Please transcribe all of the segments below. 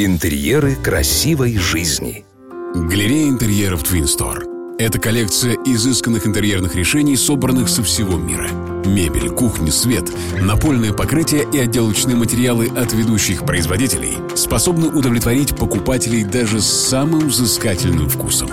Интерьеры красивой жизни. Галерея интерьеров Twin Store. Это коллекция изысканных интерьерных решений, собранных со всего мира. Мебель, кухня, свет, напольное покрытие и отделочные материалы от ведущих производителей способны удовлетворить покупателей даже с самым взыскательным вкусом.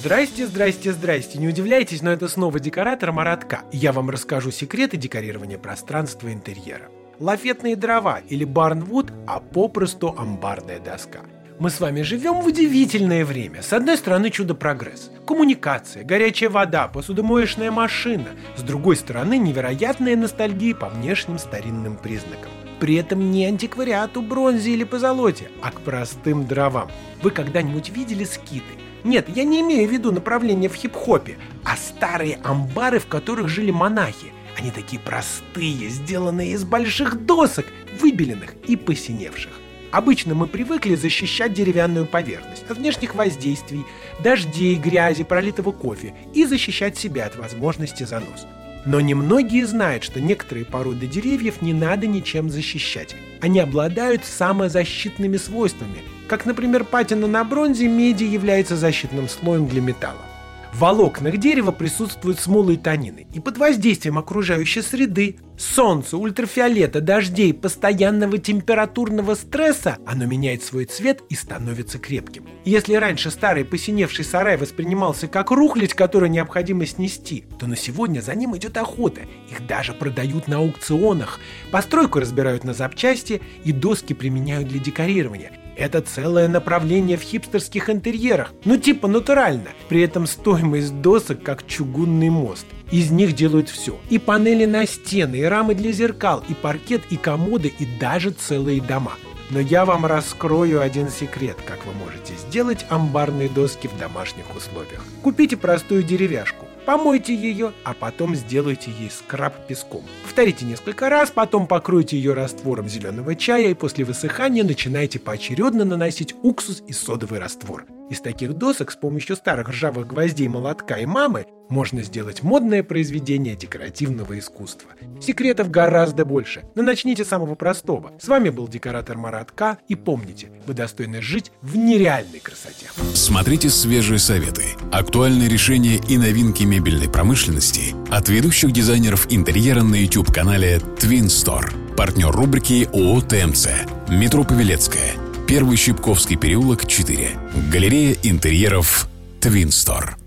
Здрасте, здрасте, здрасте. Не удивляйтесь, но это снова декоратор Маратка. Я вам расскажу секреты декорирования пространства интерьера. Лафетные дрова или барнвуд, а попросту амбарная доска. Мы с вами живем в удивительное время. С одной стороны чудо-прогресс. Коммуникация, горячая вода, посудомоечная машина. С другой стороны невероятная ностальгия по внешним старинным признакам. При этом не антиквариату бронзе или позолоте, а к простым дровам. Вы когда-нибудь видели скиты? Нет, я не имею в виду направление в хип-хопе, а старые амбары, в которых жили монахи. Они такие простые, сделанные из больших досок, выбеленных и посиневших. Обычно мы привыкли защищать деревянную поверхность от внешних воздействий, дождей, грязи, пролитого кофе и защищать себя от возможности занос. Но немногие знают, что некоторые породы деревьев не надо ничем защищать. Они обладают самозащитными свойствами, как, например, патина на бронзе меди является защитным слоем для металла. В волокнах дерева присутствуют смолы и танины, и под воздействием окружающей среды, солнца, ультрафиолета, дождей, постоянного температурного стресса оно меняет свой цвет и становится крепким. Если раньше старый посиневший сарай воспринимался как рухлядь, которую необходимо снести, то на сегодня за ним идет охота. Их даже продают на аукционах. Постройку разбирают на запчасти и доски применяют для декорирования. Это целое направление в хипстерских интерьерах, ну типа натурально. При этом стоимость досок как чугунный мост. Из них делают все. И панели на стены, и рамы для зеркал, и паркет, и комоды, и даже целые дома. Но я вам раскрою один секрет, как вы можете сделать амбарные доски в домашних условиях. Купите простую деревяшку, Помойте ее, а потом сделайте ей скраб песком. Повторите несколько раз, потом покройте ее раствором зеленого чая и после высыхания начинайте поочередно наносить уксус и содовый раствор. Из таких досок с помощью старых ржавых гвоздей молотка и мамы можно сделать модное произведение декоративного искусства. Секретов гораздо больше, но начните с самого простого. С вами был декоратор Марат К. И помните, вы достойны жить в нереальной красоте. Смотрите свежие советы, актуальные решения и новинки мебельной промышленности от ведущих дизайнеров интерьера на YouTube-канале Twin Store. Партнер рубрики ООО ТМЦ. Метро Павелецкая. Первый Щипковский переулок, 4. Галерея интерьеров Store.